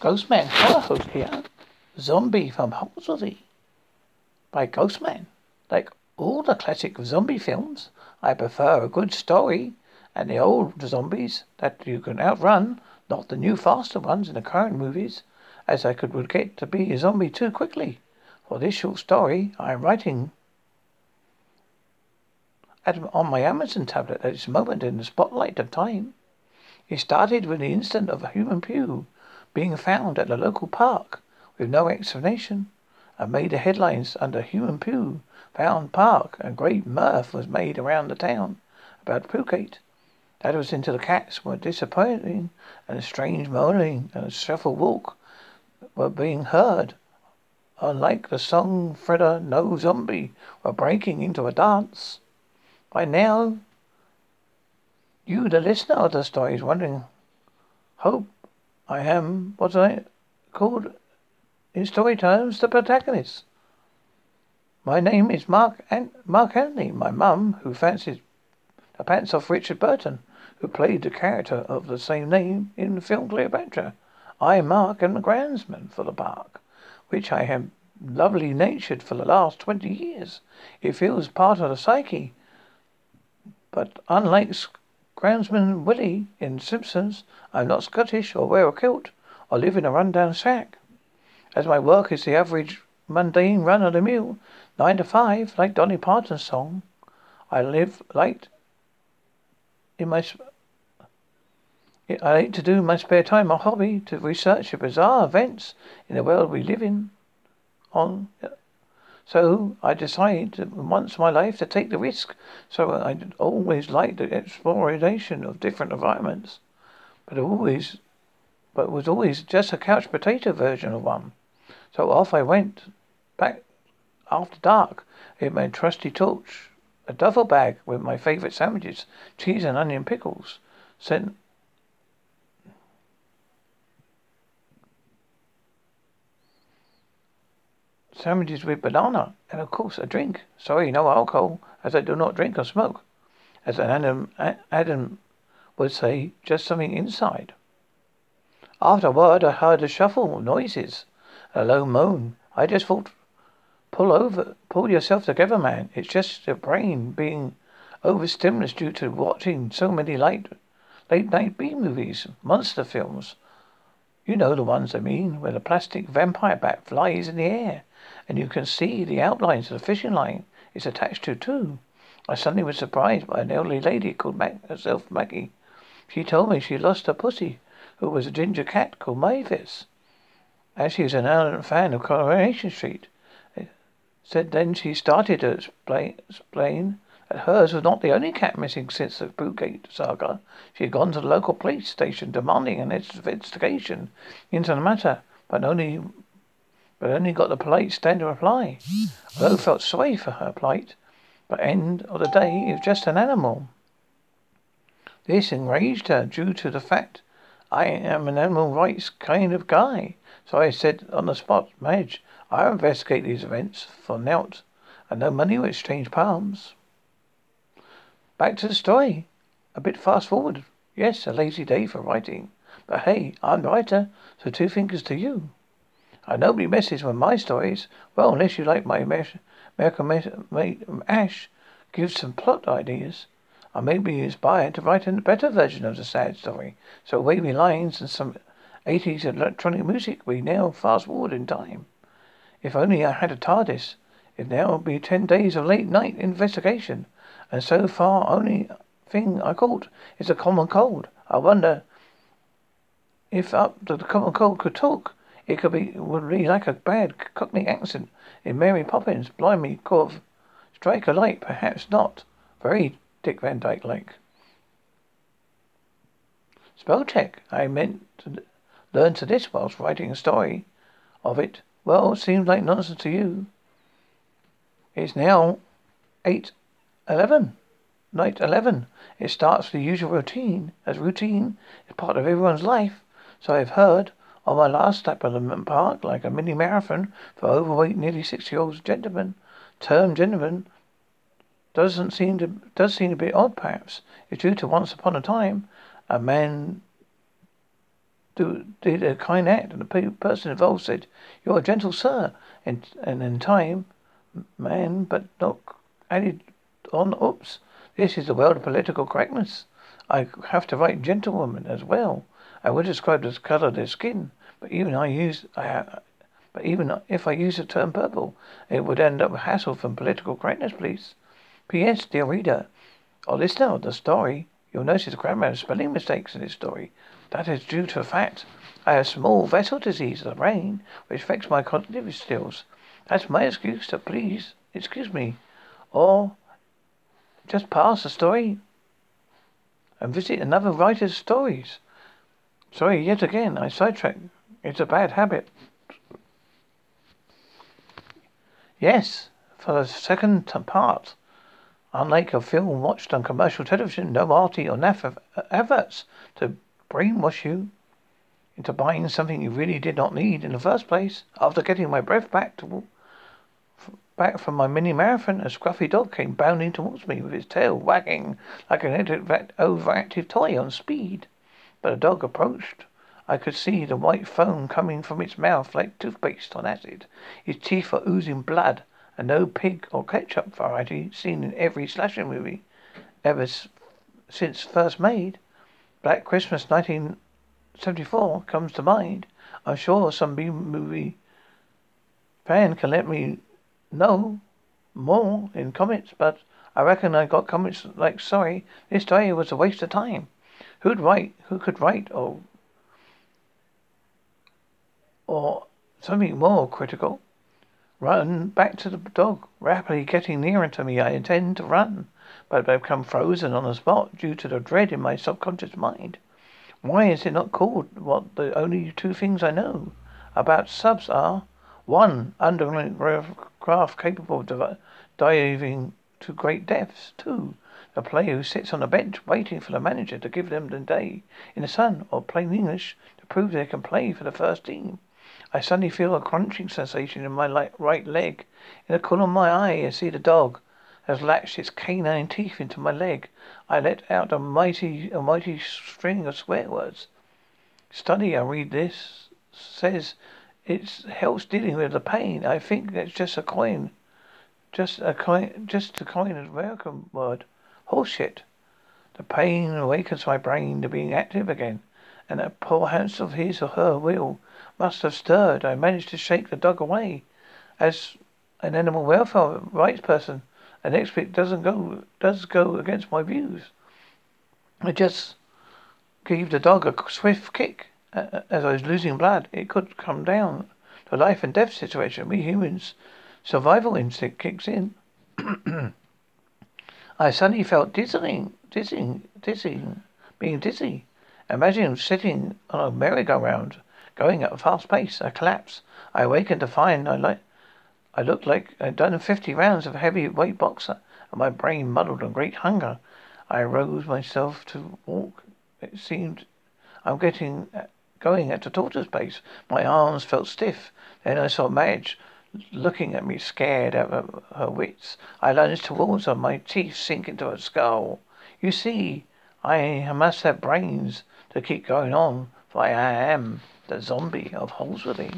Ghostman Horror Host here. Zombie from Halsey. By Ghostman. Like all the classic zombie films, I prefer a good story and the old zombies that you can outrun, not the new faster ones in the current movies, as I could get to be a zombie too quickly. For this short story I am writing on my Amazon tablet at this moment in the spotlight of time. It started with the incident of a human pew being found at a local park with no explanation and made the headlines under Human poo Found Park and great mirth was made around the town about. That was until the cats were disappointing and a strange moaning and a shuffle walk were being heard. Unlike the song Fredda No Zombie were breaking into a dance. By now you, the listener of the story, is wondering, hope I am what I called in story terms the protagonist. My name is Mark An- Mark Anthony. My mum, who fancies the pants off Richard Burton, who played the character of the same name in the film Cleopatra. I, am Mark, am the groundsman for the park, which I have lovely natured for the last twenty years. It feels part of the psyche. But unlike Groundsman Willie in Simpsons. I'm not Scottish or wear a kilt or live in a rundown shack. As my work is the average mundane run of the mill, nine to five, like Dolly Parton's song. I live like in my I like to do my spare time my hobby to research the bizarre events in the world we live in. On so I decided once in my life to take the risk. So I always liked the exploration of different environments, but always, but was always just a couch potato version of one. So off I went back after dark in my trusty torch, a duffel bag with my favorite sandwiches, cheese and onion pickles, sent sandwiches with banana, and of course a drink. Sorry, no alcohol, as I do not drink or smoke. As an Adam, Adam would say, just something inside. Afterward, I heard a shuffle of noises, a low moan. I just thought, pull over, pull yourself together, man. It's just your brain being overstimulated due to watching so many late, late night B movies, monster films. You know the ones I mean, where the plastic vampire bat flies in the air and you can see the outlines of the fishing line it's attached to, too. I suddenly was surprised by an elderly lady called Mac- herself Maggie. She told me she lost her pussy, who was a ginger cat called Mavis. As she was an ardent fan of Coronation Street, eh, said then she started to explain, explain that hers was not the only cat missing since the Pewgate saga. She had gone to the local police station demanding an investigation into the matter, but only but only got the polite standard reply. Although felt sorry for her plight, but end of the day it was just an animal. This enraged her due to the fact I am an animal rights kind of guy. So I said on the spot, Madge, I'll investigate these events for nought, and no money will exchange palms. Back to the story. A bit fast forward. Yes, a lazy day for writing. But hey, I'm the writer, so two fingers to you. I nobody messes with my stories. Well, unless you like my American mate Ash gives some plot ideas. I may be inspired to write a better version of the sad story. So wavy lines and some 80s electronic music we now fast forward in time. If only I had a TARDIS. If now would be ten days of late night investigation. And so far only thing I caught is a common cold. I wonder if up the common cold could talk. It could be would be like a bad Cockney accent in Mary Poppins. Blimey, Corv. Strike a light, perhaps not. Very Dick Van Dyke like. Spell check. I meant to learn to this whilst writing a story of it. Well, it seems like nonsense to you. It's now eight eleven. Night eleven. It starts the usual routine, as routine is part of everyone's life. So I've heard. On my last step of the park, like a mini marathon for overweight, nearly sixty-year-old gentlemen, term gentlemen, doesn't seem to does seem a bit odd. Perhaps it's due to once upon a time a man do, did a kind act, and the pe- person involved said, "You're a gentle sir," and and in time, man, but not added on. Oops, this is the world of political correctness. I have to write gentlewoman as well. I would describe the colour of their skin, but even I use I, but even if I use the term purple, it would end up with hassle from political correctness, please. P.S. Dear reader, or listener of the story, you'll notice grammar and spelling mistakes in this story. That is due to the fact I have small vessel disease of the brain, which affects my cognitive skills. That's my excuse, so please excuse me. Or just pass the story and visit another writer's stories. Sorry, yet again, I sidetrack. It's a bad habit. Yes, for the second part. Unlike a film watched on commercial television, no arty or naff uh, efforts to brainwash you into buying something you really did not need in the first place. After getting my breath back to back from my mini marathon, a scruffy dog came bounding towards me with his tail wagging like an overactive toy on speed. But a dog approached. I could see the white foam coming from its mouth like toothpaste on acid. His teeth were oozing blood, and no pig or ketchup variety seen in every slasher movie ever since first made. Black Christmas 1974 comes to mind. I'm sure some B movie fan can let me know more in comments, but I reckon I got comments like, sorry, this story was a waste of time. Who'd write, who could write, or or something more critical. Run back to the dog, rapidly getting nearer to me. I intend to run, but I become frozen on the spot due to the dread in my subconscious mind. Why is it not called what the only two things I know about subs are? One, underground craft capable of diving to great depths. Two, a player who sits on a bench waiting for the manager to give them the day in the sun, or plain English, to prove they can play for the first team. I suddenly feel a crunching sensation in my right leg. In the corner of my eye, I see the dog has latched its canine teeth into my leg. I let out a mighty, a mighty string of swear words. Study, I read this, says it helps dealing with the pain. I think that's just a coin, just a coin, just a coin, an welcome word. Horseshit. The pain awakens my brain to being active again, and that poor hands of his or her will must have stirred. I managed to shake the dog away. As an animal welfare rights person, an expert doesn't go does go against my views. I just gave the dog a swift kick uh, uh, as I was losing blood. It could come down to a life and death situation. We humans, survival instinct kicks in. I suddenly felt dizzying, dizzying, dizzying, being dizzy. Imagine sitting on a merry-go-round Going at a fast pace, I collapsed. I awakened to find I like I looked like I'd done fifty rounds of a heavyweight boxer, and my brain muddled in great hunger. I arose myself to walk. It seemed I'm getting uh, going at a tortoise pace. My arms felt stiff. Then I saw Madge looking at me, scared out of her wits. I lunged towards her, my teeth sink into her skull. You see, I must have brains to keep going on, for I am the zombie of Holsworthy.